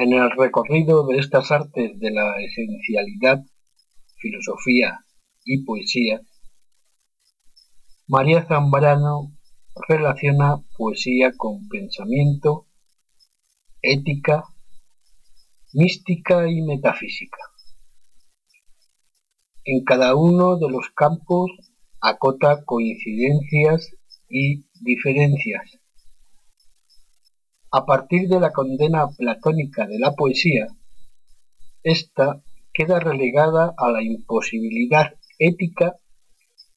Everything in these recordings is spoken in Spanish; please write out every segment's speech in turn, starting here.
En el recorrido de estas artes de la esencialidad, filosofía y poesía, María Zambrano relaciona poesía con pensamiento, ética, mística y metafísica. En cada uno de los campos acota coincidencias y diferencias a partir de la condena platónica de la poesía, ésta queda relegada a la imposibilidad ética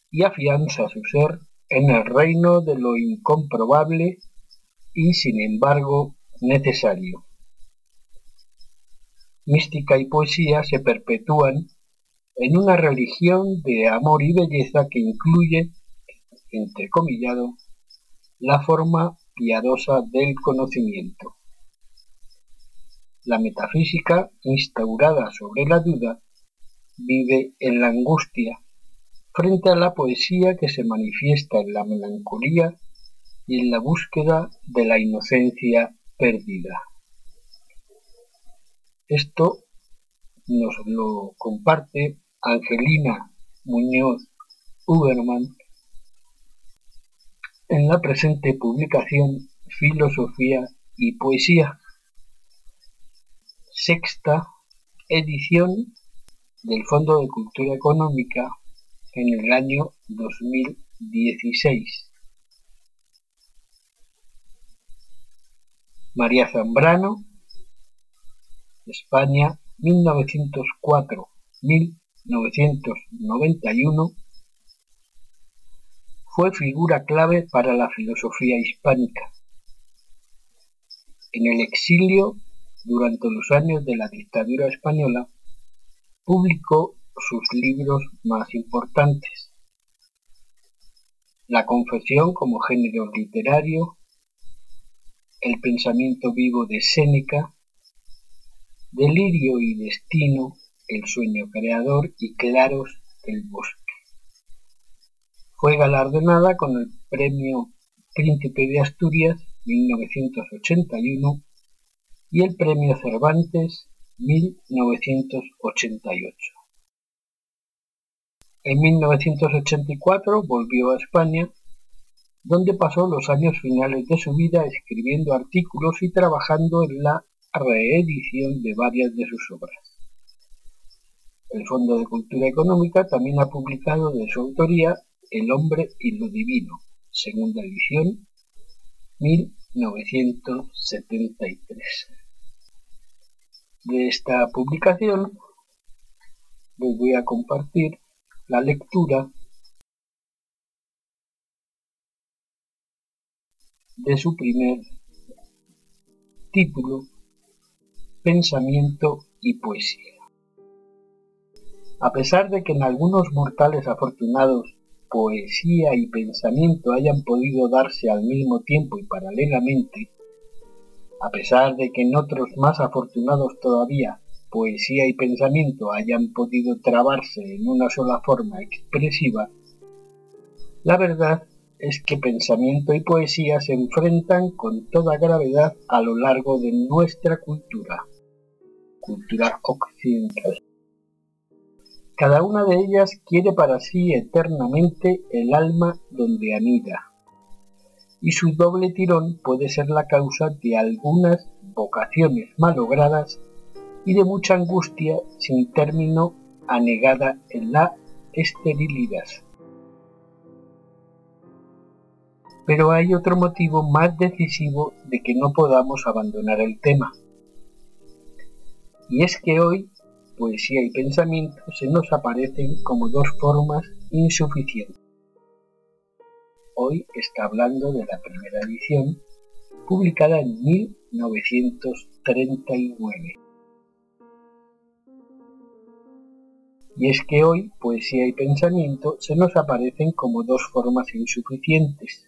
y afianza su ser en el reino de lo incomprobable y sin embargo necesario. Mística y poesía se perpetúan en una religión de amor y belleza que incluye, entrecomillado, la forma piadosa del conocimiento. La metafísica, instaurada sobre la duda, vive en la angustia, frente a la poesía que se manifiesta en la melancolía y en la búsqueda de la inocencia perdida. Esto nos lo comparte Angelina Muñoz Uberman en la presente publicación Filosofía y Poesía, sexta edición del Fondo de Cultura Económica en el año 2016. María Zambrano, España, 1904-1991 fue figura clave para la filosofía hispánica. En el exilio, durante los años de la dictadura española, publicó sus libros más importantes. La confesión como género literario, El pensamiento vivo de Séneca, Delirio y destino, El sueño creador y Claros del bosque. Fue galardonada con el Premio Príncipe de Asturias 1981 y el Premio Cervantes 1988. En 1984 volvió a España, donde pasó los años finales de su vida escribiendo artículos y trabajando en la reedición de varias de sus obras. El Fondo de Cultura Económica también ha publicado de su autoría el hombre y lo divino, segunda edición, 1973. De esta publicación les voy a compartir la lectura de su primer título, Pensamiento y Poesía. A pesar de que en algunos mortales afortunados poesía y pensamiento hayan podido darse al mismo tiempo y paralelamente, a pesar de que en otros más afortunados todavía poesía y pensamiento hayan podido trabarse en una sola forma expresiva, la verdad es que pensamiento y poesía se enfrentan con toda gravedad a lo largo de nuestra cultura, cultura occidental. Cada una de ellas quiere para sí eternamente el alma donde anida, y su doble tirón puede ser la causa de algunas vocaciones malogradas y de mucha angustia sin término anegada en la esterilidad. Pero hay otro motivo más decisivo de que no podamos abandonar el tema. Y es que hoy poesía y pensamiento se nos aparecen como dos formas insuficientes. Hoy está hablando de la primera edición, publicada en 1939. Y es que hoy poesía y pensamiento se nos aparecen como dos formas insuficientes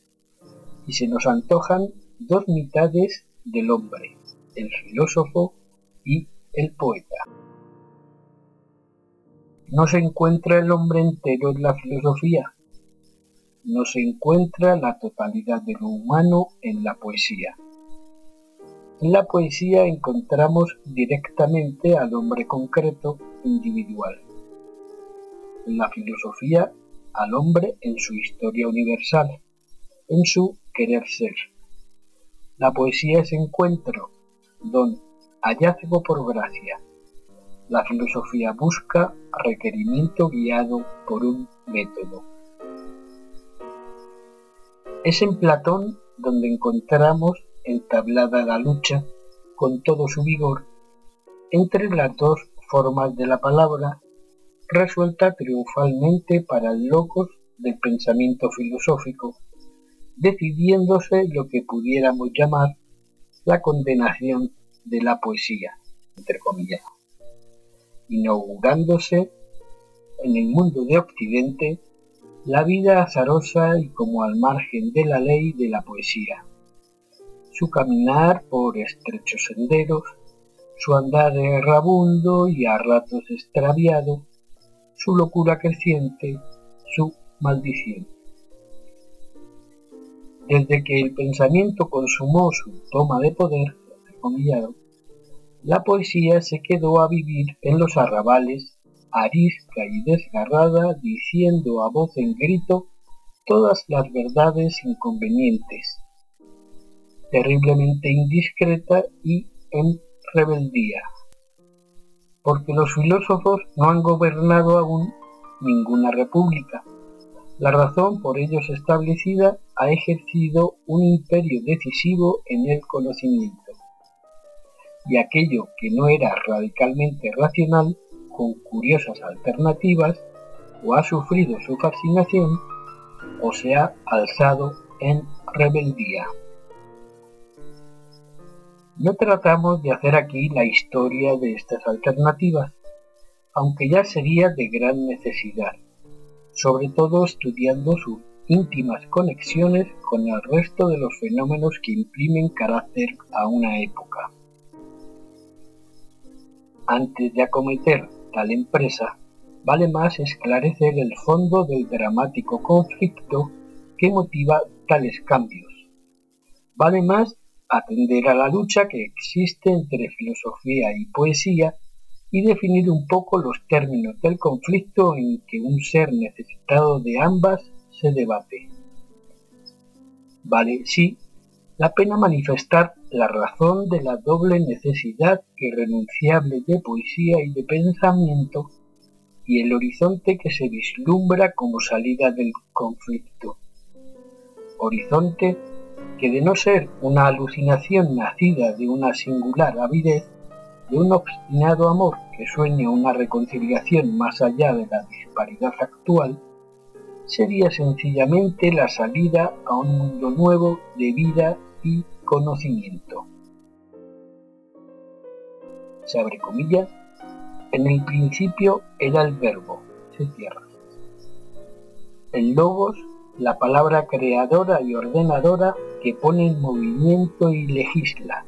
y se nos antojan dos mitades del hombre, el filósofo y el poeta. No se encuentra el hombre entero en la filosofía. No se encuentra la totalidad de lo humano en la poesía. En la poesía encontramos directamente al hombre concreto individual. En la filosofía al hombre en su historia universal, en su querer ser. La poesía es encuentro, don, hallazgo por gracia. La filosofía busca requerimiento guiado por un método. Es en Platón donde encontramos entablada la lucha con todo su vigor entre las dos formas de la palabra, resuelta triunfalmente para el logos del pensamiento filosófico, decidiéndose lo que pudiéramos llamar la condenación de la poesía, entre comillas, inaugurándose en el mundo de Occidente la vida azarosa y como al margen de la ley de la poesía su caminar por estrechos senderos, su andar errabundo y a ratos extraviado, su locura creciente, su maldición. Desde que el pensamiento consumó su toma de poder, la poesía se quedó a vivir en los arrabales, arisca y desgarrada, diciendo a voz en grito todas las verdades inconvenientes, terriblemente indiscreta y en rebeldía, porque los filósofos no han gobernado aún ninguna república. La razón por ellos establecida ha ejercido un imperio decisivo en el conocimiento, y aquello que no era radicalmente racional, con curiosas alternativas, o ha sufrido su fascinación, o se ha alzado en rebeldía. No tratamos de hacer aquí la historia de estas alternativas, aunque ya sería de gran necesidad, sobre todo estudiando sus íntimas conexiones con el resto de los fenómenos que imprimen carácter a una época. Antes de acometer tal empresa, vale más esclarecer el fondo del dramático conflicto que motiva tales cambios. Vale más atender a la lucha que existe entre filosofía y poesía y definir un poco los términos del conflicto en que un ser necesitado de ambas se debate. Vale, sí, la pena manifestar la razón de la doble necesidad irrenunciable de poesía y de pensamiento y el horizonte que se vislumbra como salida del conflicto. Horizonte que de no ser una alucinación nacida de una singular avidez, de un obstinado amor que sueña una reconciliación más allá de la disparidad actual, sería sencillamente la salida a un mundo nuevo de vida y conocimiento. Se abre comillas, en el principio era el verbo, se cierra. El logos la palabra creadora y ordenadora que pone en movimiento y legisla.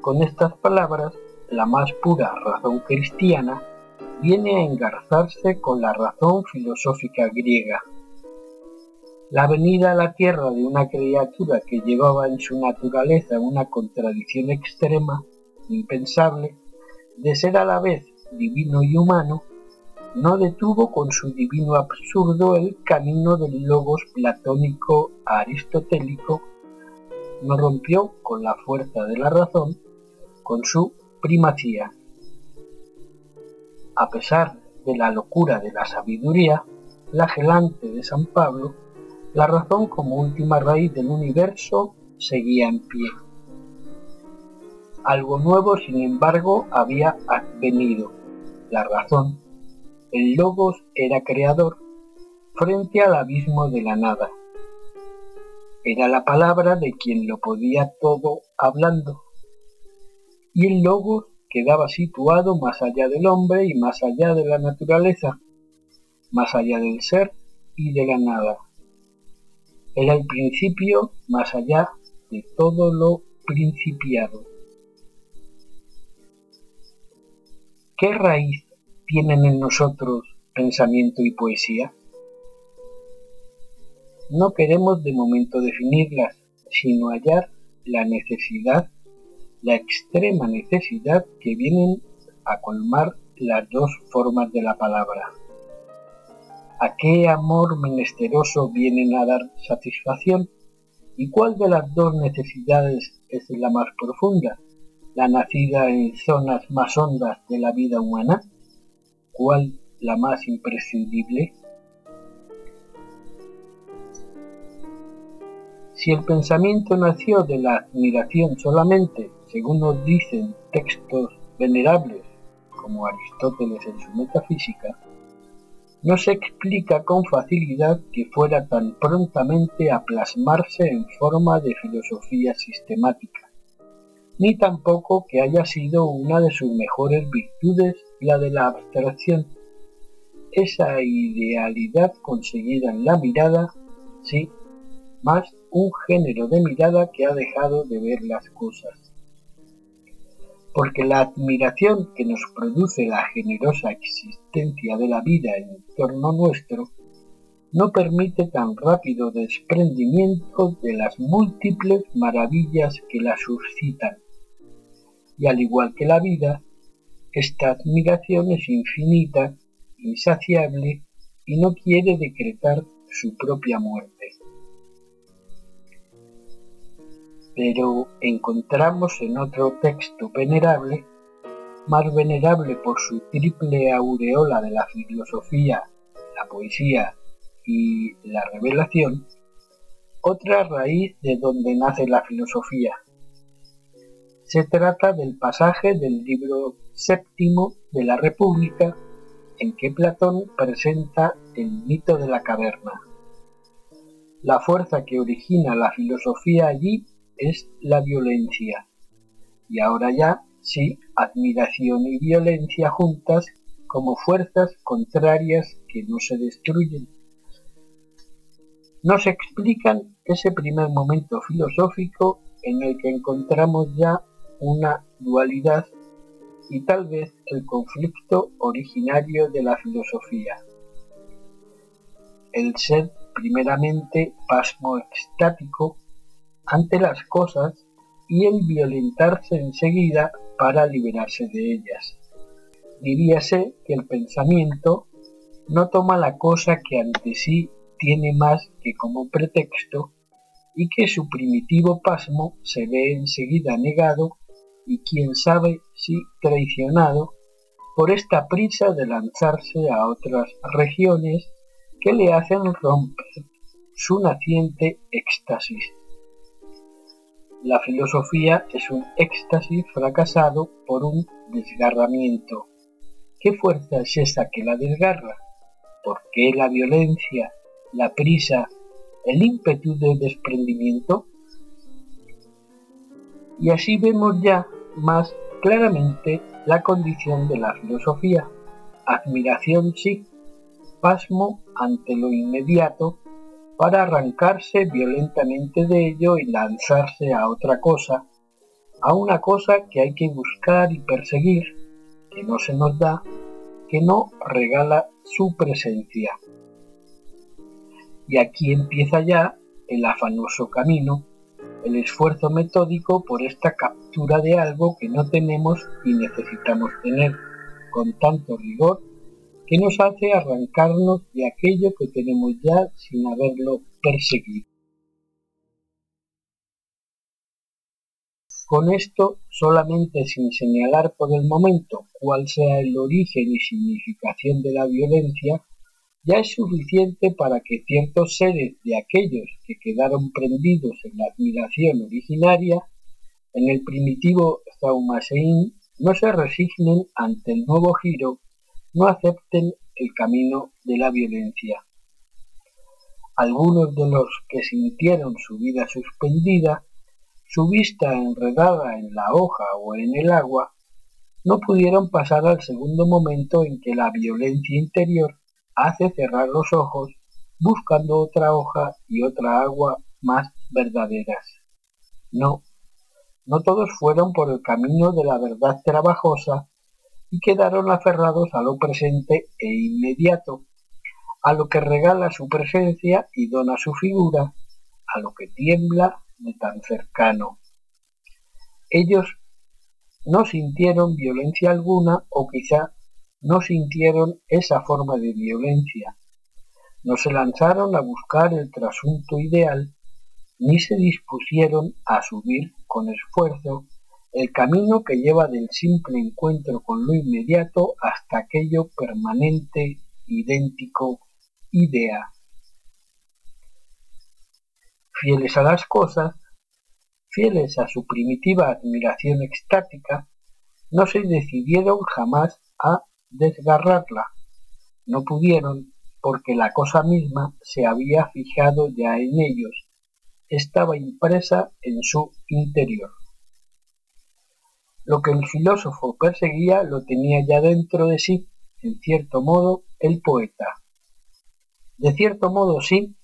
Con estas palabras, la más pura razón cristiana viene a engarzarse con la razón filosófica griega. La venida a la tierra de una criatura que llevaba en su naturaleza una contradicción extrema, impensable, de ser a la vez divino y humano, no detuvo con su divino absurdo el camino del logos platónico aristotélico, no rompió con la fuerza de la razón, con su primacía. A pesar de la locura de la sabiduría, la gelante de San Pablo, la razón como última raíz del universo seguía en pie. Algo nuevo, sin embargo, había advenido, la razón, el logos era creador frente al abismo de la nada. Era la palabra de quien lo podía todo hablando. Y el logos quedaba situado más allá del hombre y más allá de la naturaleza, más allá del ser y de la nada. Era el principio más allá de todo lo principiado. ¿Qué raíz tienen en nosotros pensamiento y poesía? No queremos de momento definirlas, sino hallar la necesidad la extrema necesidad que vienen a colmar las dos formas de la palabra. ¿A qué amor menesteroso vienen a dar satisfacción? ¿Y cuál de las dos necesidades es la más profunda? ¿La nacida en zonas más hondas de la vida humana? ¿Cuál la más imprescindible? Si el pensamiento nació de la admiración solamente, según nos dicen textos venerables como Aristóteles en su metafísica, no se explica con facilidad que fuera tan prontamente a plasmarse en forma de filosofía sistemática, ni tampoco que haya sido una de sus mejores virtudes la de la abstracción. Esa idealidad conseguida en la mirada, sí, más un género de mirada que ha dejado de ver las cosas porque la admiración que nos produce la generosa existencia de la vida en torno nuestro no permite tan rápido desprendimiento de las múltiples maravillas que la suscitan. Y al igual que la vida, esta admiración es infinita, insaciable y no quiere decretar su propia muerte. Pero encontramos en otro texto venerable, más venerable por su triple aureola de la filosofía, la poesía y la revelación, otra raíz de donde nace la filosofía. Se trata del pasaje del libro séptimo de la República en que Platón presenta el mito de la caverna. La fuerza que origina la filosofía allí es la violencia. Y ahora ya, sí, admiración y violencia juntas como fuerzas contrarias que no se destruyen. Nos explican ese primer momento filosófico en el que encontramos ya una dualidad y tal vez el conflicto originario de la filosofía. El ser primeramente pasmo extático ante las cosas y el violentarse enseguida para liberarse de ellas. Diríase que el pensamiento no toma la cosa que ante sí tiene más que como pretexto y que su primitivo pasmo se ve enseguida negado y quién sabe si traicionado por esta prisa de lanzarse a otras regiones que le hacen romper su naciente éxtasis. La filosofía es un éxtasis fracasado por un desgarramiento. ¿Qué fuerza es esa que la desgarra? ¿Por qué la violencia, la prisa, el ímpetu de desprendimiento? Y así vemos ya más claramente la condición de la filosofía. Admiración sí, pasmo ante lo inmediato para arrancarse violentamente de ello y lanzarse a otra cosa, a una cosa que hay que buscar y perseguir, que no se nos da, que no regala su presencia. Y aquí empieza ya el afanoso camino, el esfuerzo metódico por esta captura de algo que no tenemos y necesitamos tener, con tanto rigor que nos hace arrancarnos de aquello que tenemos ya sin haberlo perseguido. Con esto, solamente sin señalar por el momento cuál sea el origen y significación de la violencia, ya es suficiente para que ciertos seres de aquellos que quedaron prendidos en la admiración originaria, en el primitivo Zaumasein, no se resignen ante el nuevo giro no acepten el camino de la violencia. Algunos de los que sintieron su vida suspendida, su vista enredada en la hoja o en el agua, no pudieron pasar al segundo momento en que la violencia interior hace cerrar los ojos buscando otra hoja y otra agua más verdaderas. No, no todos fueron por el camino de la verdad trabajosa y quedaron aferrados a lo presente e inmediato, a lo que regala su presencia y dona su figura, a lo que tiembla de tan cercano. Ellos no sintieron violencia alguna o quizá no sintieron esa forma de violencia. No se lanzaron a buscar el trasunto ideal ni se dispusieron a subir con esfuerzo el camino que lleva del simple encuentro con lo inmediato hasta aquello permanente, idéntico, idea. Fieles a las cosas, fieles a su primitiva admiración extática, no se decidieron jamás a desgarrarla. No pudieron porque la cosa misma se había fijado ya en ellos, estaba impresa en su interior. Lo que el filósofo perseguía lo tenía ya dentro de sí, en cierto modo, el poeta. De cierto modo sí,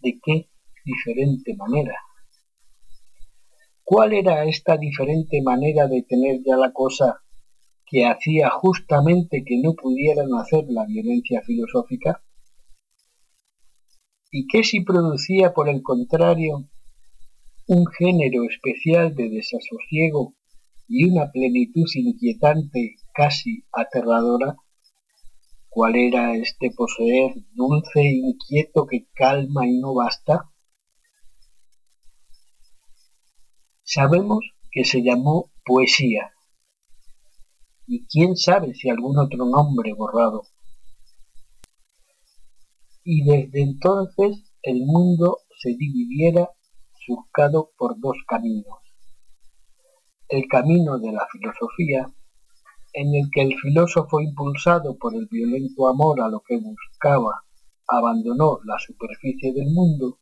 ¿de qué diferente manera? ¿Cuál era esta diferente manera de tener ya la cosa que hacía justamente que no pudieran hacer la violencia filosófica? ¿Y qué si producía, por el contrario, un género especial de desasosiego y una plenitud inquietante, casi aterradora? ¿Cuál era este poseer dulce e inquieto que calma y no basta? Sabemos que se llamó poesía, y quién sabe si algún otro nombre borrado. Y desde entonces el mundo se dividiera surcado por dos caminos. El camino de la filosofía, en el que el filósofo impulsado por el violento amor a lo que buscaba abandonó la superficie del mundo,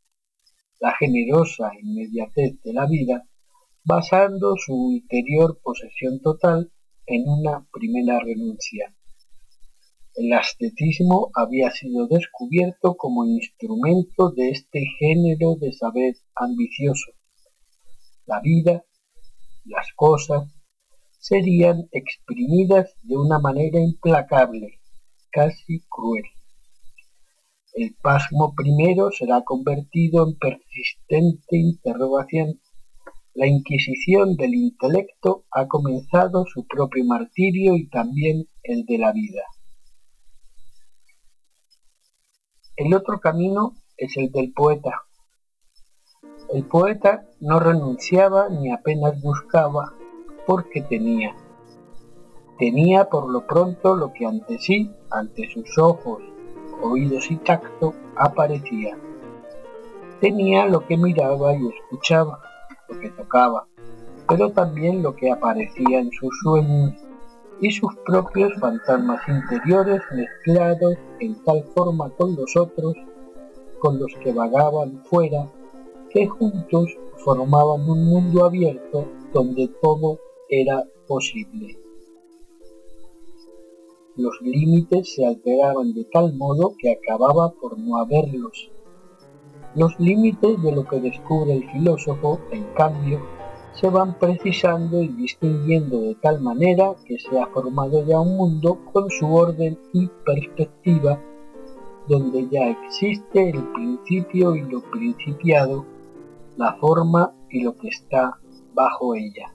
la generosa inmediatez de la vida, basando su interior posesión total en una primera renuncia. El ascetismo había sido descubierto como instrumento de este género de saber ambicioso. La vida, las cosas, serían exprimidas de una manera implacable, casi cruel. El pasmo primero será convertido en persistente interrogación la Inquisición del intelecto ha comenzado su propio martirio y también el de la vida. El otro camino es el del poeta. El poeta no renunciaba ni apenas buscaba porque tenía. Tenía por lo pronto lo que ante sí, ante sus ojos, oídos y tacto, aparecía. Tenía lo que miraba y escuchaba que tocaba, pero también lo que aparecía en sus sueños y sus propios fantasmas interiores mezclados en tal forma con los otros, con los que vagaban fuera, que juntos formaban un mundo abierto donde todo era posible. Los límites se alteraban de tal modo que acababa por no haberlos los límites de lo que descubre el filósofo, en cambio, se van precisando y distinguiendo de tal manera que se ha formado ya un mundo con su orden y perspectiva, donde ya existe el principio y lo principiado, la forma y lo que está bajo ella.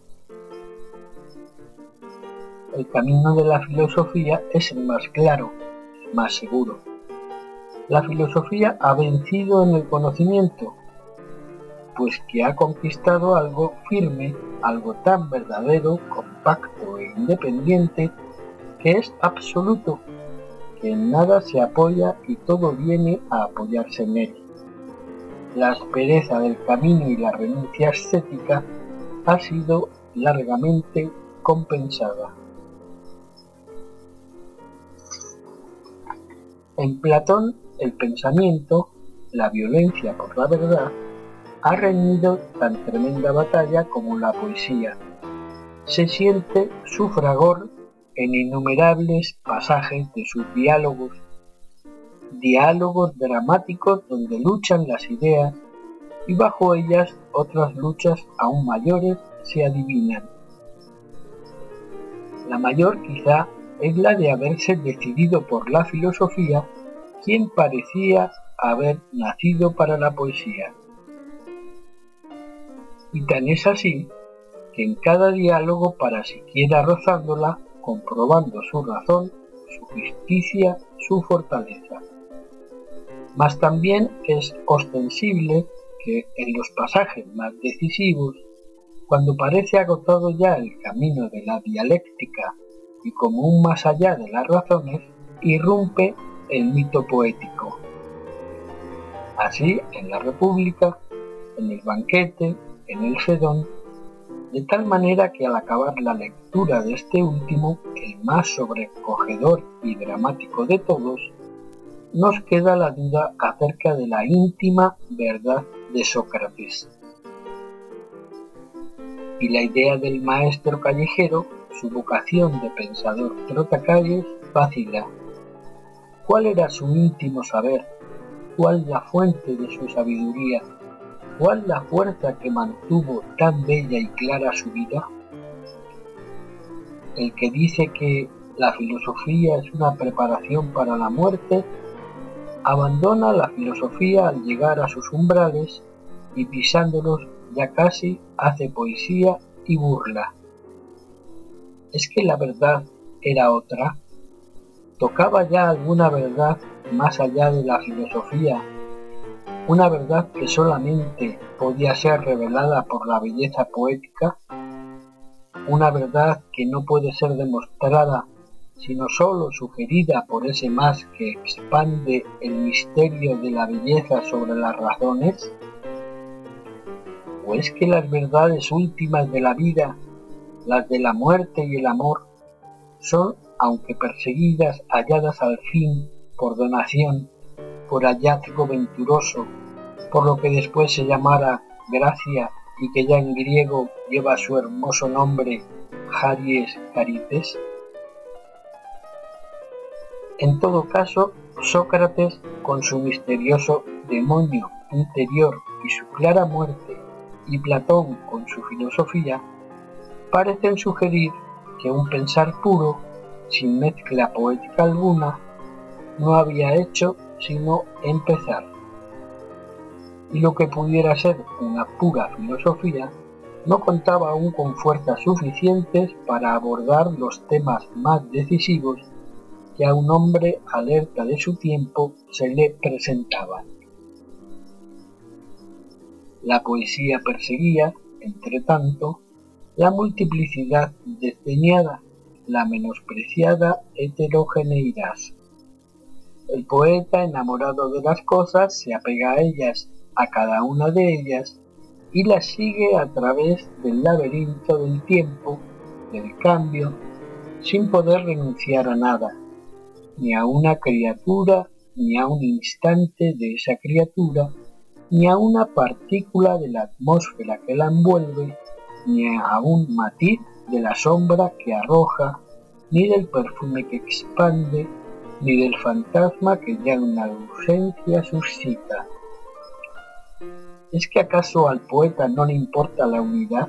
El camino de la filosofía es el más claro, más seguro la filosofía ha vencido en el conocimiento, pues que ha conquistado algo firme, algo tan verdadero, compacto e independiente, que es absoluto, que en nada se apoya y todo viene a apoyarse en él. La aspereza del camino y la renuncia estética ha sido largamente compensada. En Platón el pensamiento, la violencia por la verdad, ha reñido tan tremenda batalla como la poesía. Se siente su fragor en innumerables pasajes de sus diálogos, diálogos dramáticos donde luchan las ideas y bajo ellas otras luchas aún mayores se adivinan. La mayor quizá es la de haberse decidido por la filosofía quien parecía haber nacido para la poesía. Y tan es así que en cada diálogo para siquiera rozándola, comprobando su razón, su justicia, su fortaleza. Mas también es ostensible que en los pasajes más decisivos, cuando parece agotado ya el camino de la dialéctica y como un más allá de las razones, irrumpe el mito poético. Así, en la República, en el banquete, en el sedón, de tal manera que al acabar la lectura de este último, el más sobrecogedor y dramático de todos, nos queda la duda acerca de la íntima verdad de Sócrates. Y la idea del maestro callejero, su vocación de pensador trotacalles, vacila. ¿Cuál era su íntimo saber? ¿Cuál la fuente de su sabiduría? ¿Cuál la fuerza que mantuvo tan bella y clara su vida? El que dice que la filosofía es una preparación para la muerte, abandona la filosofía al llegar a sus umbrales y pisándolos ya casi hace poesía y burla. ¿Es que la verdad era otra? ¿Tocaba ya alguna verdad más allá de la filosofía una verdad que solamente podía ser revelada por la belleza poética, una verdad que no puede ser demostrada sino sólo sugerida por ese más que expande el misterio de la belleza sobre las razones? ¿O es que las verdades últimas de la vida, las de la muerte y el amor, son, aunque perseguidas, halladas al fin por donación por hallazgo venturoso, por lo que después se llamara gracia y que ya en griego lleva su hermoso nombre Haries Carites? En todo caso, Sócrates, con su misterioso demonio interior y su clara muerte, y Platón con su filosofía, parecen sugerir que un pensar puro, sin mezcla poética alguna, no había hecho sino empezar. Y lo que pudiera ser una pura filosofía no contaba aún con fuerzas suficientes para abordar los temas más decisivos que a un hombre alerta de su tiempo se le presentaban. La poesía perseguía, entre tanto, la multiplicidad desdeñada, la menospreciada heterogeneidad. El poeta, enamorado de las cosas, se apega a ellas, a cada una de ellas, y las sigue a través del laberinto del tiempo, del cambio, sin poder renunciar a nada, ni a una criatura, ni a un instante de esa criatura, ni a una partícula de la atmósfera que la envuelve, ni a un matiz de la sombra que arroja, ni del perfume que expande, ni del fantasma que ya una ausencia suscita. ¿Es que acaso al poeta no le importa la unidad?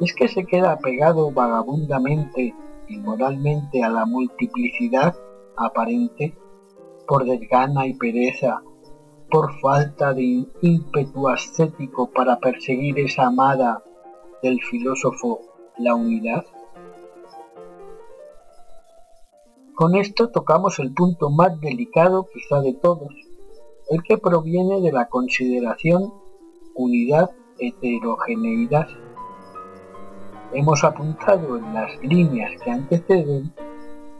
¿Es que se queda apegado vagabundamente y moralmente a la multiplicidad aparente por desgana y pereza, por falta de ímpetu ascético para perseguir esa amada del filósofo la unidad? Con esto tocamos el punto más delicado quizá de todos, el que proviene de la consideración unidad-heterogeneidad. Hemos apuntado en las líneas que anteceden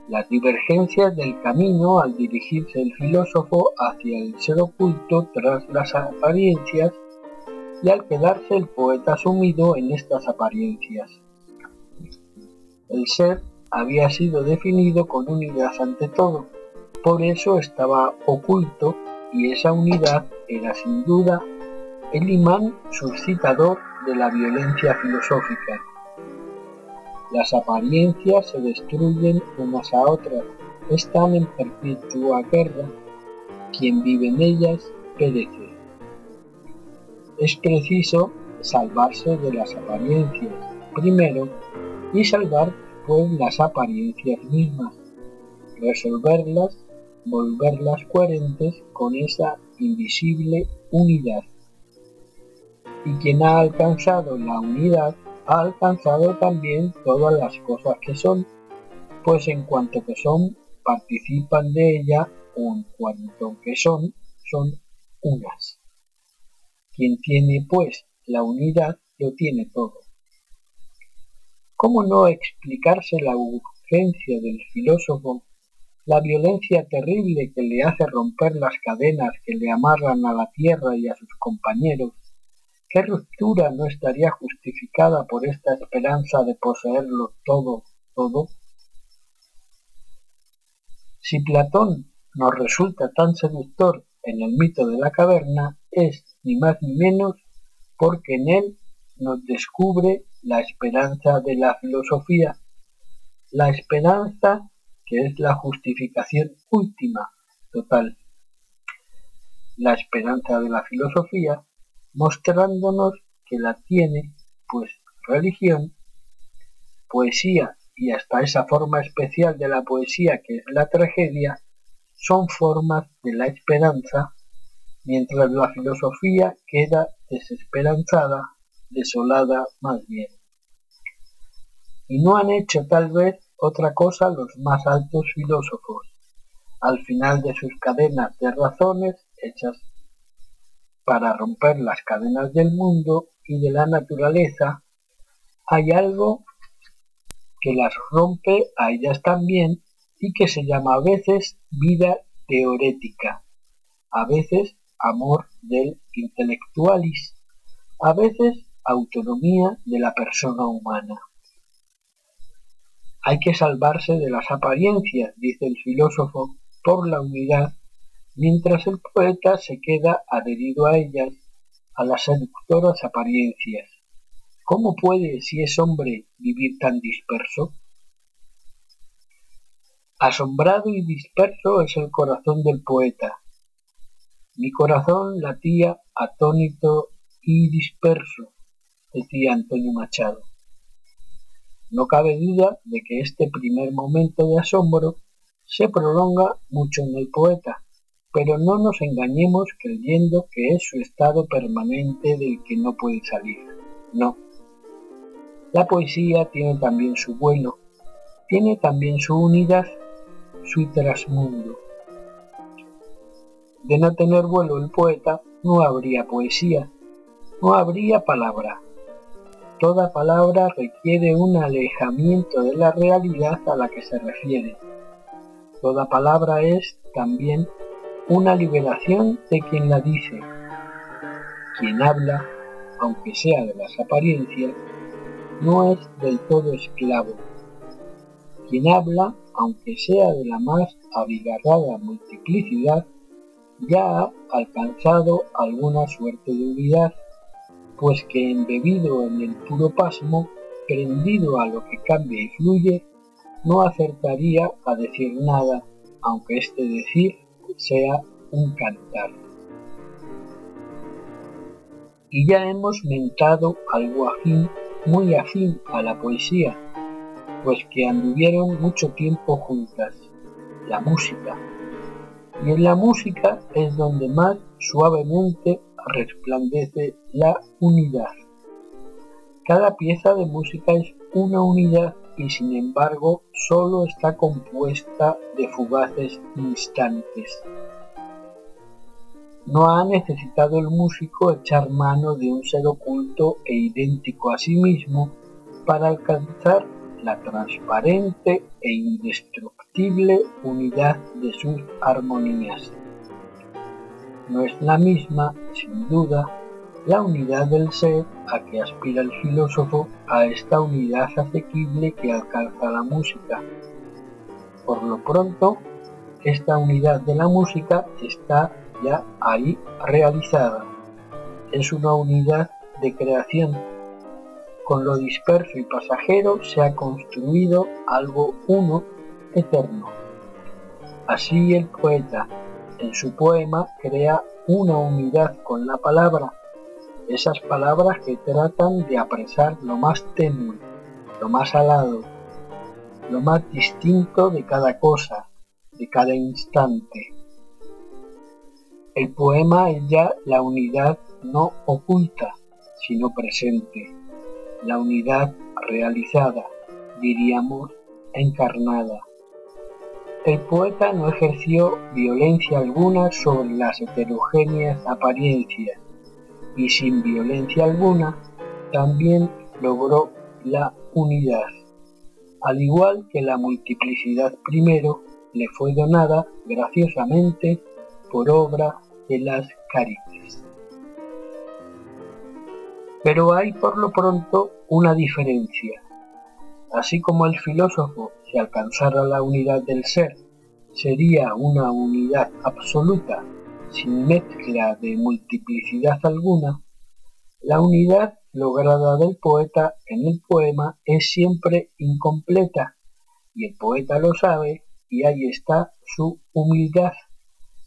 las divergencias del camino al dirigirse el filósofo hacia el ser oculto tras las apariencias y al quedarse el poeta sumido en estas apariencias. El ser había sido definido con unidad ante todo, por eso estaba oculto y esa unidad era sin duda el imán suscitador de la violencia filosófica. Las apariencias se destruyen unas a otras, están en perpetua guerra, quien vive en ellas perece. Es preciso salvarse de las apariencias primero y salvar pues las apariencias mismas, resolverlas, volverlas coherentes con esa invisible unidad. Y quien ha alcanzado la unidad ha alcanzado también todas las cosas que son, pues en cuanto que son, participan de ella o en cuanto que son, son unas. Quien tiene, pues, la unidad, lo tiene todo. ¿Cómo no explicarse la urgencia del filósofo, la violencia terrible que le hace romper las cadenas que le amarran a la tierra y a sus compañeros? ¿Qué ruptura no estaría justificada por esta esperanza de poseerlo todo, todo? Si Platón nos resulta tan seductor en el mito de la caverna, es ni más ni menos porque en él nos descubre la esperanza de la filosofía, la esperanza que es la justificación última, total. La esperanza de la filosofía, mostrándonos que la tiene, pues religión, poesía y hasta esa forma especial de la poesía que es la tragedia, son formas de la esperanza, mientras la filosofía queda desesperanzada, desolada más bien. Y no han hecho tal vez otra cosa los más altos filósofos, al final de sus cadenas de razones hechas para romper las cadenas del mundo y de la naturaleza, hay algo que las rompe a ellas también y que se llama a veces vida teorética, a veces amor del intelectualis, a veces autonomía de la persona humana. Hay que salvarse de las apariencias, dice el filósofo, por la unidad, mientras el poeta se queda adherido a ellas, a las seductoras apariencias. ¿Cómo puede, si es hombre, vivir tan disperso? Asombrado y disperso es el corazón del poeta. Mi corazón latía atónito y disperso, decía Antonio Machado. No cabe duda de que este primer momento de asombro se prolonga mucho en el poeta, pero no nos engañemos creyendo que es su estado permanente del que no puede salir. No. La poesía tiene también su vuelo, tiene también su unidad su trasmundo. De no tener vuelo el poeta, no habría poesía, no habría palabra. Toda palabra requiere un alejamiento de la realidad a la que se refiere. Toda palabra es también una liberación de quien la dice. Quien habla, aunque sea de las apariencias, no es del todo esclavo. Quien habla aunque sea de la más abigarrada multiplicidad, ya ha alcanzado alguna suerte de unidad, pues que embebido en el puro pasmo, prendido a lo que cambia y fluye, no acertaría a decir nada, aunque este decir sea un cantar. Y ya hemos mentado algo afín, muy afín a la poesía, pues que anduvieron mucho tiempo juntas, la música. Y en la música es donde más suavemente resplandece la unidad. Cada pieza de música es una unidad y sin embargo solo está compuesta de fugaces instantes. No ha necesitado el músico echar mano de un ser oculto e idéntico a sí mismo para alcanzar la transparente e indestructible unidad de sus armonías. No es la misma, sin duda, la unidad del ser a que aspira el filósofo a esta unidad asequible que alcanza la música. Por lo pronto, esta unidad de la música está ya ahí realizada. Es una unidad de creación con lo disperso y pasajero se ha construido algo uno, eterno. Así el poeta, en su poema, crea una unidad con la palabra, esas palabras que tratan de apresar lo más tenue, lo más alado, lo más distinto de cada cosa, de cada instante. El poema es ya la unidad no oculta, sino presente la unidad realizada, diríamos encarnada. El poeta no ejerció violencia alguna sobre las heterogéneas apariencias y sin violencia alguna también logró la unidad. Al igual que la multiplicidad primero le fue donada graciosamente por obra de las caritas. Pero hay por lo pronto una diferencia. Así como el filósofo, si alcanzara la unidad del ser, sería una unidad absoluta, sin mezcla de multiplicidad alguna, la unidad lograda del poeta en el poema es siempre incompleta, y el poeta lo sabe, y ahí está su humildad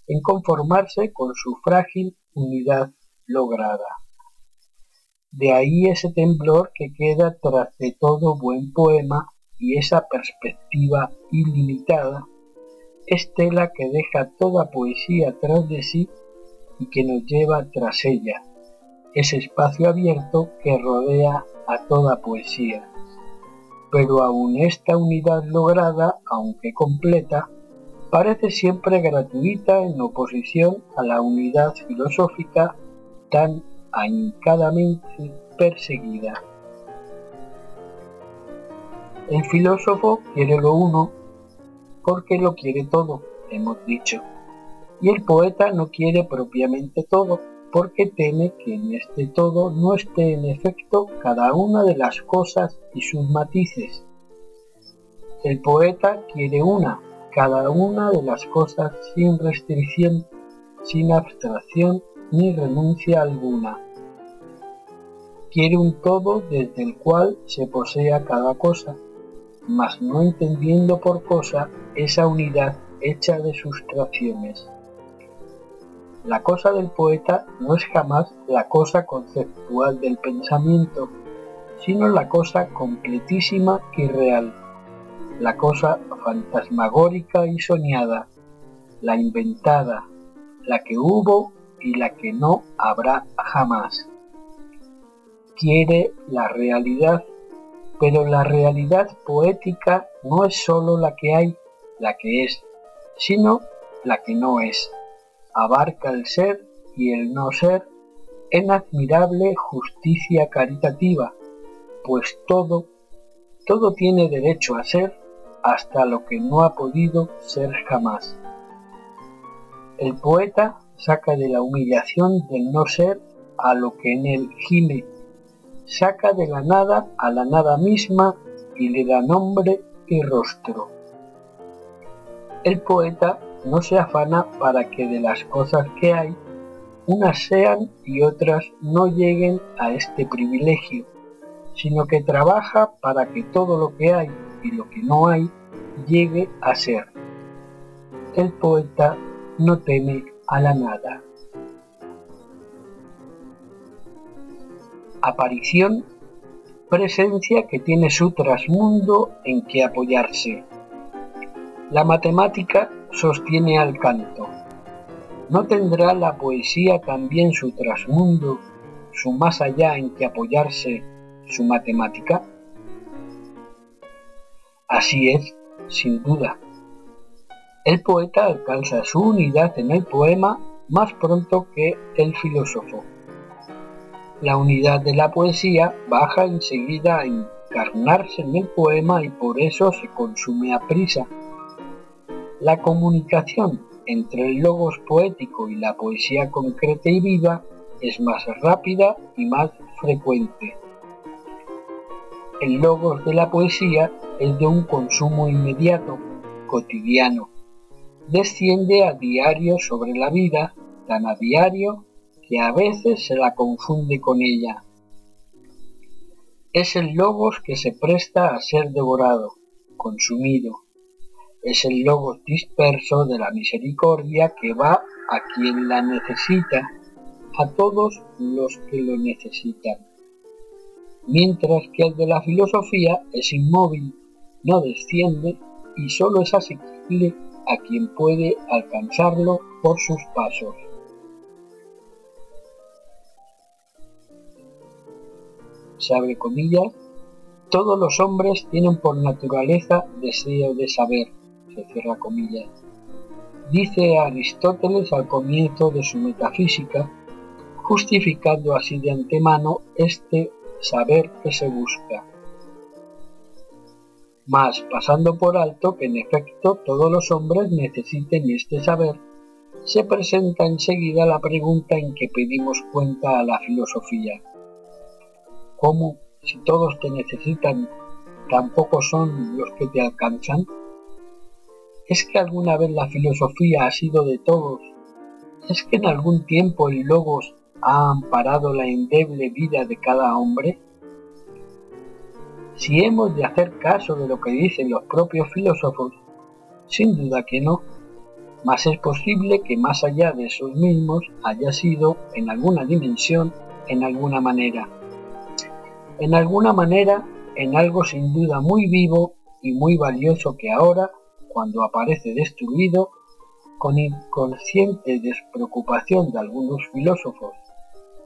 en conformarse con su frágil unidad lograda. De ahí ese temblor que queda tras de todo buen poema y esa perspectiva ilimitada, estela que deja toda poesía tras de sí y que nos lleva tras ella, ese espacio abierto que rodea a toda poesía. Pero aún esta unidad lograda, aunque completa, parece siempre gratuita en oposición a la unidad filosófica tan ahincadamente perseguida. El filósofo quiere lo uno porque lo quiere todo, hemos dicho, y el poeta no quiere propiamente todo porque teme que en este todo no esté en efecto cada una de las cosas y sus matices. El poeta quiere una, cada una de las cosas sin restricción, sin abstracción ni renuncia alguna. Quiere un todo desde el cual se posea cada cosa, mas no entendiendo por cosa esa unidad hecha de sustracciones. La cosa del poeta no es jamás la cosa conceptual del pensamiento, sino la cosa completísima y real la cosa fantasmagórica y soñada, la inventada, la que hubo y la que no habrá jamás. Quiere la realidad, pero la realidad poética no es sólo la que hay, la que es, sino la que no es. Abarca el ser y el no ser en admirable justicia caritativa, pues todo, todo tiene derecho a ser hasta lo que no ha podido ser jamás. El poeta saca de la humillación del no ser a lo que en él gime, saca de la nada a la nada misma y le da nombre y rostro. El poeta no se afana para que de las cosas que hay, unas sean y otras no lleguen a este privilegio, sino que trabaja para que todo lo que hay y lo que no hay llegue a ser. El poeta no teme a la nada. Aparición, presencia que tiene su trasmundo en que apoyarse. La matemática sostiene al canto. ¿No tendrá la poesía también su trasmundo, su más allá en que apoyarse, su matemática? Así es, sin duda. El poeta alcanza su unidad en el poema más pronto que el filósofo. La unidad de la poesía baja enseguida a encarnarse en el poema y por eso se consume a prisa. La comunicación entre el logos poético y la poesía concreta y viva es más rápida y más frecuente. El logos de la poesía es de un consumo inmediato, cotidiano. Desciende a diario sobre la vida, tan a diario que a veces se la confunde con ella. Es el logos que se presta a ser devorado, consumido. Es el logos disperso de la misericordia que va a quien la necesita, a todos los que lo necesitan mientras que el de la filosofía es inmóvil, no desciende y solo es asequible a quien puede alcanzarlo por sus pasos. Se abre comillas, todos los hombres tienen por naturaleza deseo de saber, se cierra comillas. Dice Aristóteles al comienzo de su metafísica, justificando así de antemano este saber que se busca. Mas pasando por alto que en efecto todos los hombres necesiten este saber, se presenta enseguida la pregunta en que pedimos cuenta a la filosofía. ¿Cómo, si todos te necesitan, tampoco son los que te alcanzan? ¿Es que alguna vez la filosofía ha sido de todos? ¿Es que en algún tiempo el logos ha amparado la endeble vida de cada hombre? Si hemos de hacer caso de lo que dicen los propios filósofos, sin duda que no, mas es posible que más allá de esos mismos haya sido, en alguna dimensión, en alguna manera. En alguna manera, en algo sin duda muy vivo y muy valioso que ahora, cuando aparece destruido, con inconsciente despreocupación de algunos filósofos,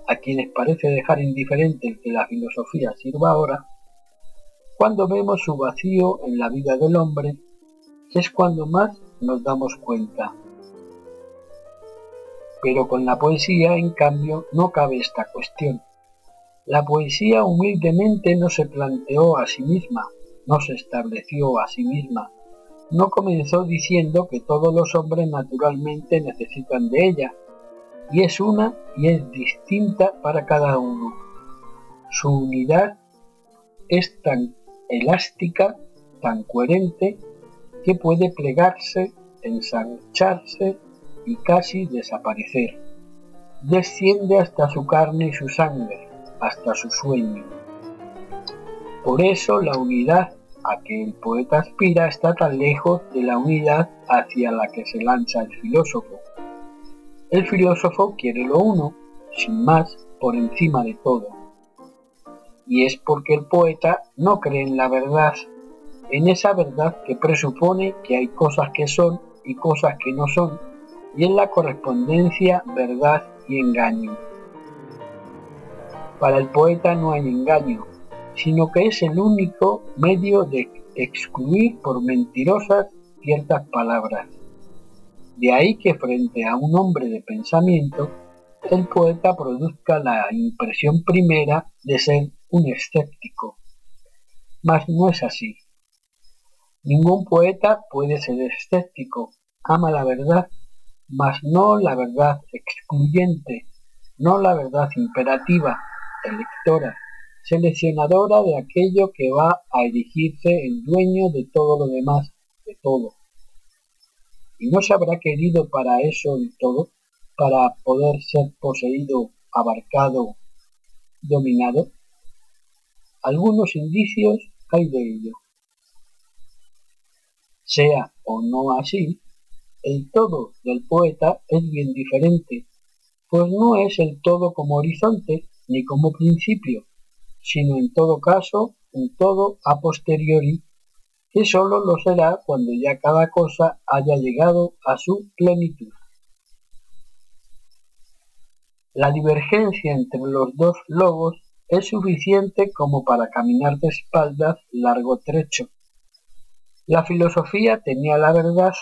a quienes parece dejar indiferente que la filosofía sirva ahora, cuando vemos su vacío en la vida del hombre, es cuando más nos damos cuenta. Pero con la poesía, en cambio, no cabe esta cuestión. La poesía humildemente no se planteó a sí misma, no se estableció a sí misma, no comenzó diciendo que todos los hombres naturalmente necesitan de ella, y es una y es distinta para cada uno. Su unidad es tan elástica, tan coherente, que puede plegarse, ensancharse y casi desaparecer. Desciende hasta su carne y su sangre, hasta su sueño. Por eso la unidad a que el poeta aspira está tan lejos de la unidad hacia la que se lanza el filósofo. El filósofo quiere lo uno, sin más, por encima de todo. Y es porque el poeta no cree en la verdad, en esa verdad que presupone que hay cosas que son y cosas que no son, y en la correspondencia verdad y engaño. Para el poeta no hay engaño, sino que es el único medio de excluir por mentirosas ciertas palabras. De ahí que frente a un hombre de pensamiento, el poeta produzca la impresión primera de ser un escéptico. Mas no es así. Ningún poeta puede ser escéptico, ama la verdad, mas no la verdad excluyente, no la verdad imperativa, electora, seleccionadora de aquello que va a erigirse el dueño de todo lo demás, de todo. ¿Y no se habrá querido para eso el todo, para poder ser poseído, abarcado, dominado? Algunos indicios hay de ello. Sea o no así, el todo del poeta es bien diferente, pues no es el todo como horizonte ni como principio, sino en todo caso un todo a posteriori, que sólo lo será cuando ya cada cosa haya llegado a su plenitud. La divergencia entre los dos logos es suficiente como para caminar de espaldas largo trecho, la filosofía tenía la verdad,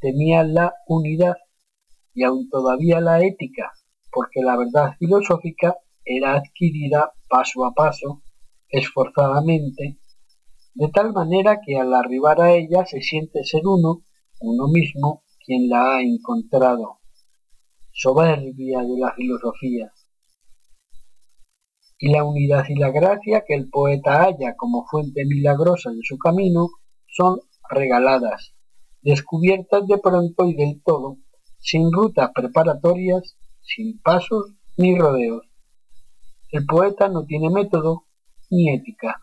tenía la unidad y aún todavía la ética, porque la verdad filosófica era adquirida paso a paso, esforzadamente, de tal manera que al arribar a ella se siente ser uno, uno mismo, quien la ha encontrado. Soberbia de la filosofía. Y la unidad y la gracia que el poeta halla como fuente milagrosa de su camino son regaladas, descubiertas de pronto y del todo, sin rutas preparatorias, sin pasos ni rodeos. El poeta no tiene método ni ética.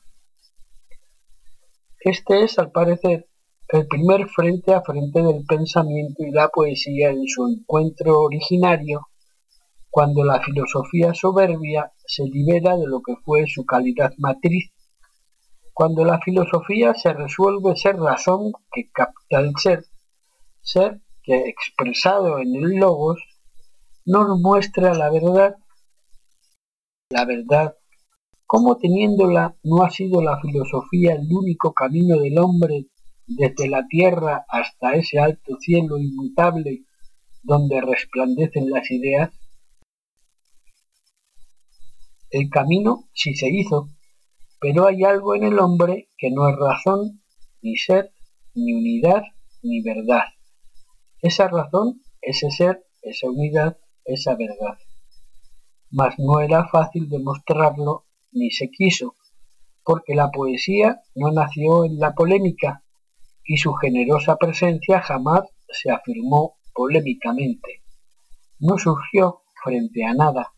Este es, al parecer, el primer frente a frente del pensamiento y la poesía en su encuentro originario, cuando la filosofía soberbia se libera de lo que fue su calidad matriz cuando la filosofía se resuelve ser razón que capta el ser, ser que expresado en el logos nos muestra la verdad, la verdad ¿Cómo teniéndola no ha sido la filosofía el único camino del hombre desde la tierra hasta ese alto cielo inmutable donde resplandecen las ideas? El camino sí se hizo, pero hay algo en el hombre que no es razón, ni ser, ni unidad, ni verdad. Esa razón, ese ser, esa unidad, esa verdad. Mas no era fácil demostrarlo ni se quiso, porque la poesía no nació en la polémica y su generosa presencia jamás se afirmó polémicamente. No surgió frente a nada.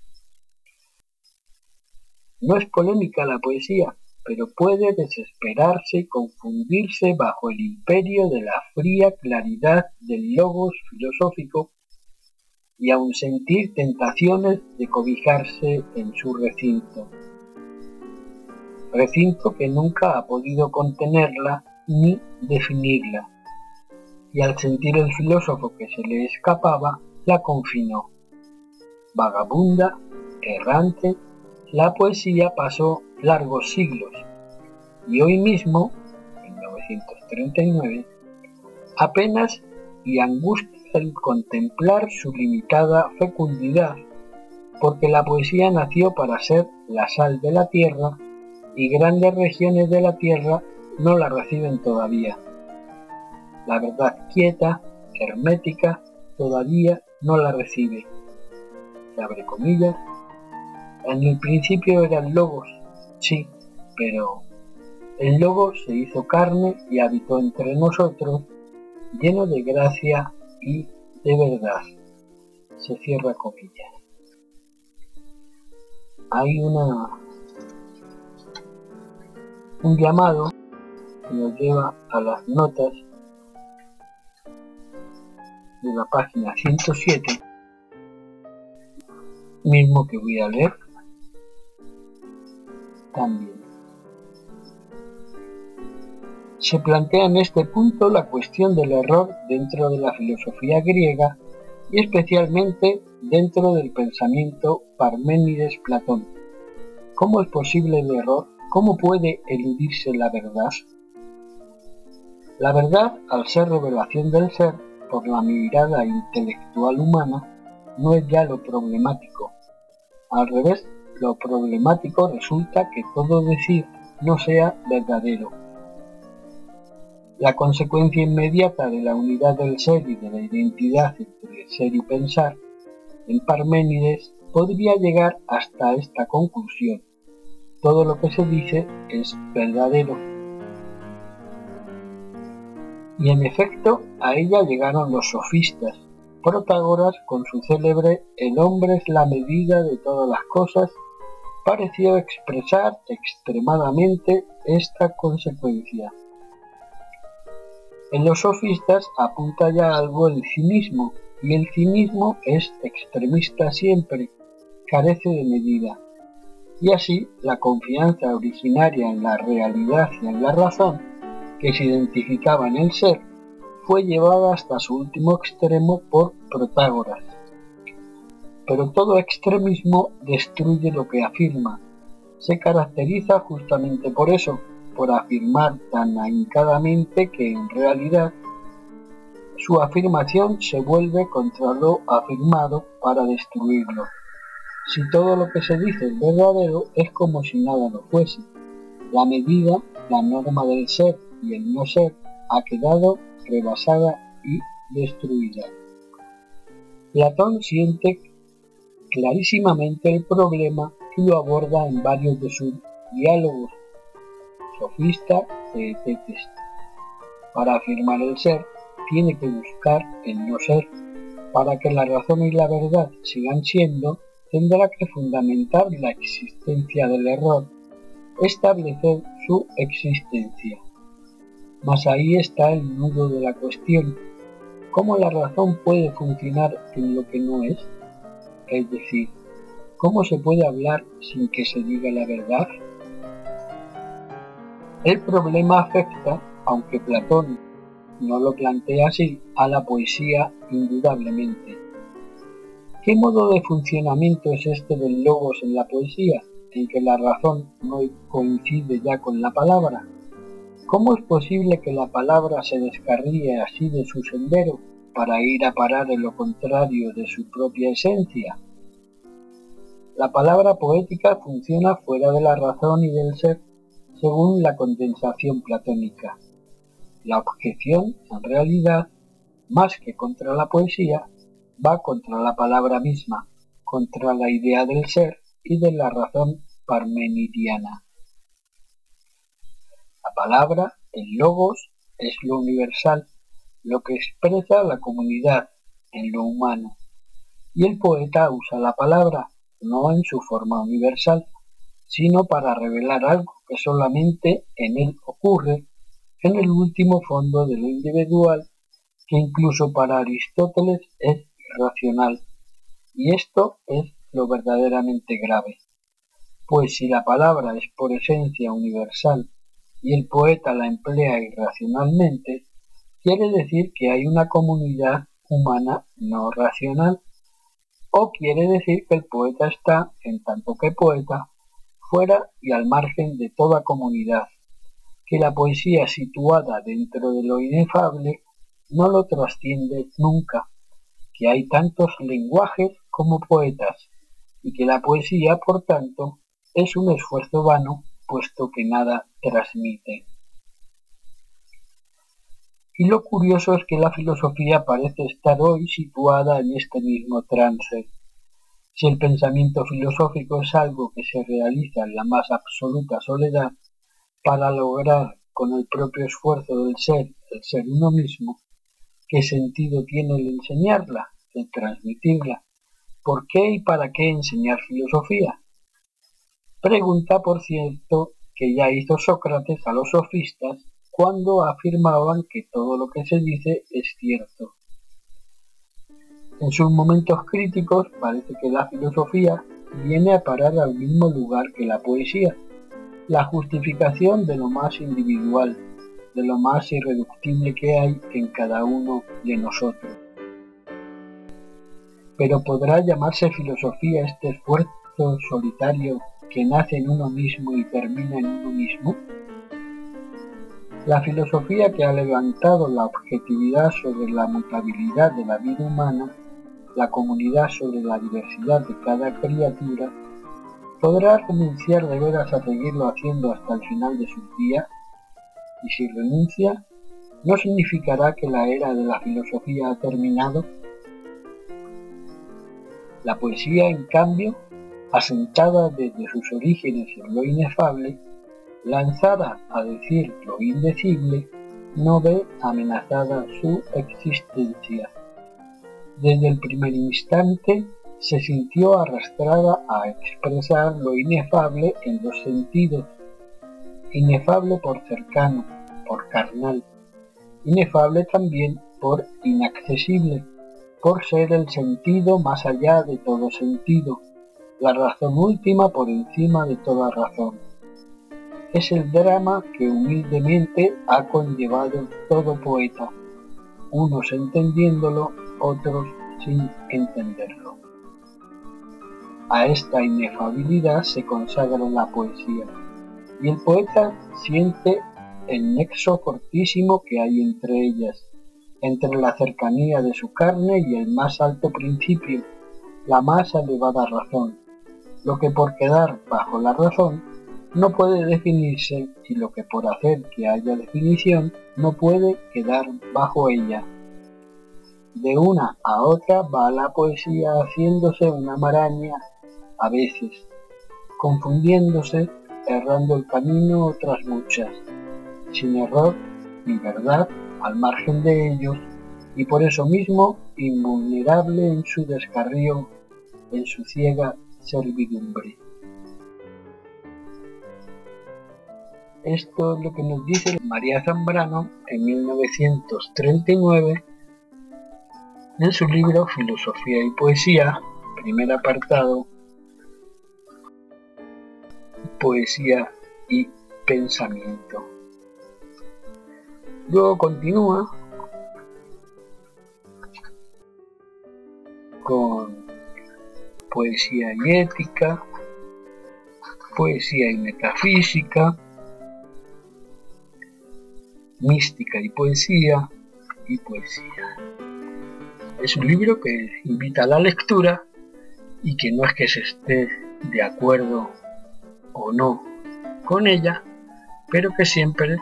No es polémica la poesía, pero puede desesperarse y confundirse bajo el imperio de la fría claridad del logos filosófico y aun sentir tentaciones de cobijarse en su recinto recinto que nunca ha podido contenerla ni definirla, y al sentir el filósofo que se le escapaba, la confinó. Vagabunda, errante, la poesía pasó largos siglos, y hoy mismo, en 1939, apenas y angustia el contemplar su limitada fecundidad, porque la poesía nació para ser la sal de la tierra y grandes regiones de la tierra no la reciben todavía. La verdad quieta, hermética, todavía no la recibe. Se abre comillas. En el principio eran logos, sí, pero el lobo se hizo carne y habitó entre nosotros, lleno de gracia y de verdad. Se cierra comillas. Hay una un llamado que nos lleva a las notas de la página 107, mismo que voy a leer también. Se plantea en este punto la cuestión del error dentro de la filosofía griega y especialmente dentro del pensamiento Parménides-Platón. ¿Cómo es posible el error ¿Cómo puede eludirse la verdad? La verdad, al ser revelación del ser por la mirada intelectual humana, no es ya lo problemático. Al revés, lo problemático resulta que todo decir no sea verdadero. La consecuencia inmediata de la unidad del ser y de la identidad entre ser y pensar, en Parménides, podría llegar hasta esta conclusión todo lo que se dice es verdadero. Y en efecto, a ella llegaron los sofistas. Protágoras, con su célebre El hombre es la medida de todas las cosas, pareció expresar extremadamente esta consecuencia. En los sofistas apunta ya algo el cinismo, y el cinismo es extremista siempre, carece de medida y así la confianza originaria en la realidad y en la razón que se identificaba en el ser fue llevada hasta su último extremo por Protágoras. Pero todo extremismo destruye lo que afirma. Se caracteriza justamente por eso, por afirmar tan ahincadamente que en realidad su afirmación se vuelve contra lo afirmado para destruirlo. Si todo lo que se dice es verdadero, es como si nada lo fuese. La medida, la norma del ser y el no ser ha quedado rebasada y destruida. Platón siente clarísimamente el problema y lo aborda en varios de sus diálogos. Sofista de Tetes. Para afirmar el ser, tiene que buscar el no ser. Para que la razón y la verdad sigan siendo, tendrá que fundamentar la existencia del error, establecer su existencia. Mas ahí está el nudo de la cuestión. ¿Cómo la razón puede funcionar en lo que no es? Es decir, ¿cómo se puede hablar sin que se diga la verdad? El problema afecta, aunque Platón no lo plantea así, a la poesía indudablemente. ¿Qué modo de funcionamiento es este del logos en la poesía? en que la razón no coincide ya con la palabra? ¿Cómo es posible que la palabra se descarríe así de su sendero para ir a parar en lo contrario de su propia esencia? La palabra poética funciona fuera de la razón y del ser según la condensación platónica. La objeción, en realidad, más que contra la poesía, va contra la palabra misma, contra la idea del ser y de la razón parmenidiana. La palabra, el logos, es lo universal, lo que expresa la comunidad en lo humano. Y el poeta usa la palabra, no en su forma universal, sino para revelar algo que solamente en él ocurre, en el último fondo de lo individual, que incluso para Aristóteles es irracional. Y esto es lo verdaderamente grave. Pues si la palabra es por esencia universal y el poeta la emplea irracionalmente, quiere decir que hay una comunidad humana no racional, o quiere decir que el poeta está, en tanto que poeta, fuera y al margen de toda comunidad, que la poesía situada dentro de lo inefable no lo trasciende nunca, que hay tantos lenguajes como poetas, y que la poesía, por tanto, es un esfuerzo vano, puesto que nada transmite. Y lo curioso es que la filosofía parece estar hoy situada en este mismo trance. Si el pensamiento filosófico es algo que se realiza en la más absoluta soledad, para lograr con el propio esfuerzo del ser, el ser uno mismo, ¿qué sentido tiene el enseñarla, el transmitirla? ¿Por qué y para qué enseñar filosofía? Pregunta, por cierto, que ya hizo Sócrates a los sofistas cuando afirmaban que todo lo que se dice es cierto. En sus momentos críticos parece que la filosofía viene a parar al mismo lugar que la poesía, la justificación de lo más individual, de lo más irreductible que hay en cada uno de nosotros. Pero ¿podrá llamarse filosofía este esfuerzo solitario que nace en uno mismo y termina en uno mismo? La filosofía que ha levantado la objetividad sobre la mutabilidad de la vida humana la comunidad sobre la diversidad de cada criatura, podrá renunciar de veras a seguirlo haciendo hasta el final de sus días, y si renuncia, ¿no significará que la era de la filosofía ha terminado? La poesía, en cambio, asentada desde sus orígenes en lo inefable, lanzada a decir lo indecible, no ve amenazada su existencia desde el primer instante se sintió arrastrada a expresar lo inefable en dos sentidos. Inefable por cercano, por carnal. Inefable también por inaccesible, por ser el sentido más allá de todo sentido, la razón última por encima de toda razón. Es el drama que humildemente ha conllevado todo poeta, unos entendiéndolo otros sin entenderlo. A esta inefabilidad se consagra la poesía, y el poeta siente el nexo fortísimo que hay entre ellas, entre la cercanía de su carne y el más alto principio, la más elevada razón, lo que por quedar bajo la razón no puede definirse y lo que por hacer que haya definición no puede quedar bajo ella. De una a otra va la poesía haciéndose una maraña, a veces, confundiéndose, errando el camino otras muchas, sin error ni verdad al margen de ellos, y por eso mismo invulnerable en su descarrío, en su ciega servidumbre. Esto es lo que nos dice María Zambrano en 1939 en su libro Filosofía y Poesía, primer apartado, Poesía y Pensamiento. Luego continúa con Poesía y Ética, poesía y metafísica, mística y poesía, y poesía. Es un libro que invita a la lectura y que no es que se esté de acuerdo o no con ella, pero que siempre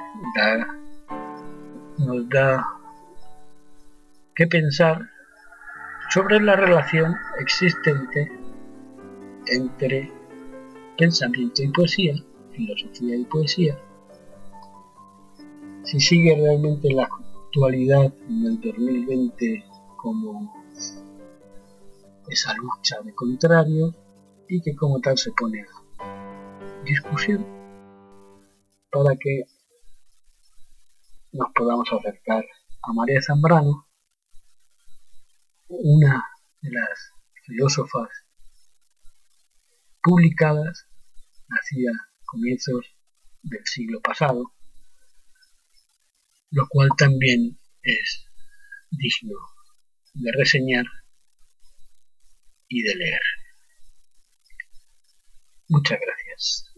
nos da que pensar sobre la relación existente entre pensamiento y poesía, filosofía y poesía, si sigue realmente la actualidad en el 2020 como esa lucha de contrarios y que como tal se pone a discusión para que nos podamos acercar a María Zambrano, una de las filósofas publicadas, nacida a comienzos del siglo pasado, lo cual también es digno de reseñar y de leer. Muchas gracias.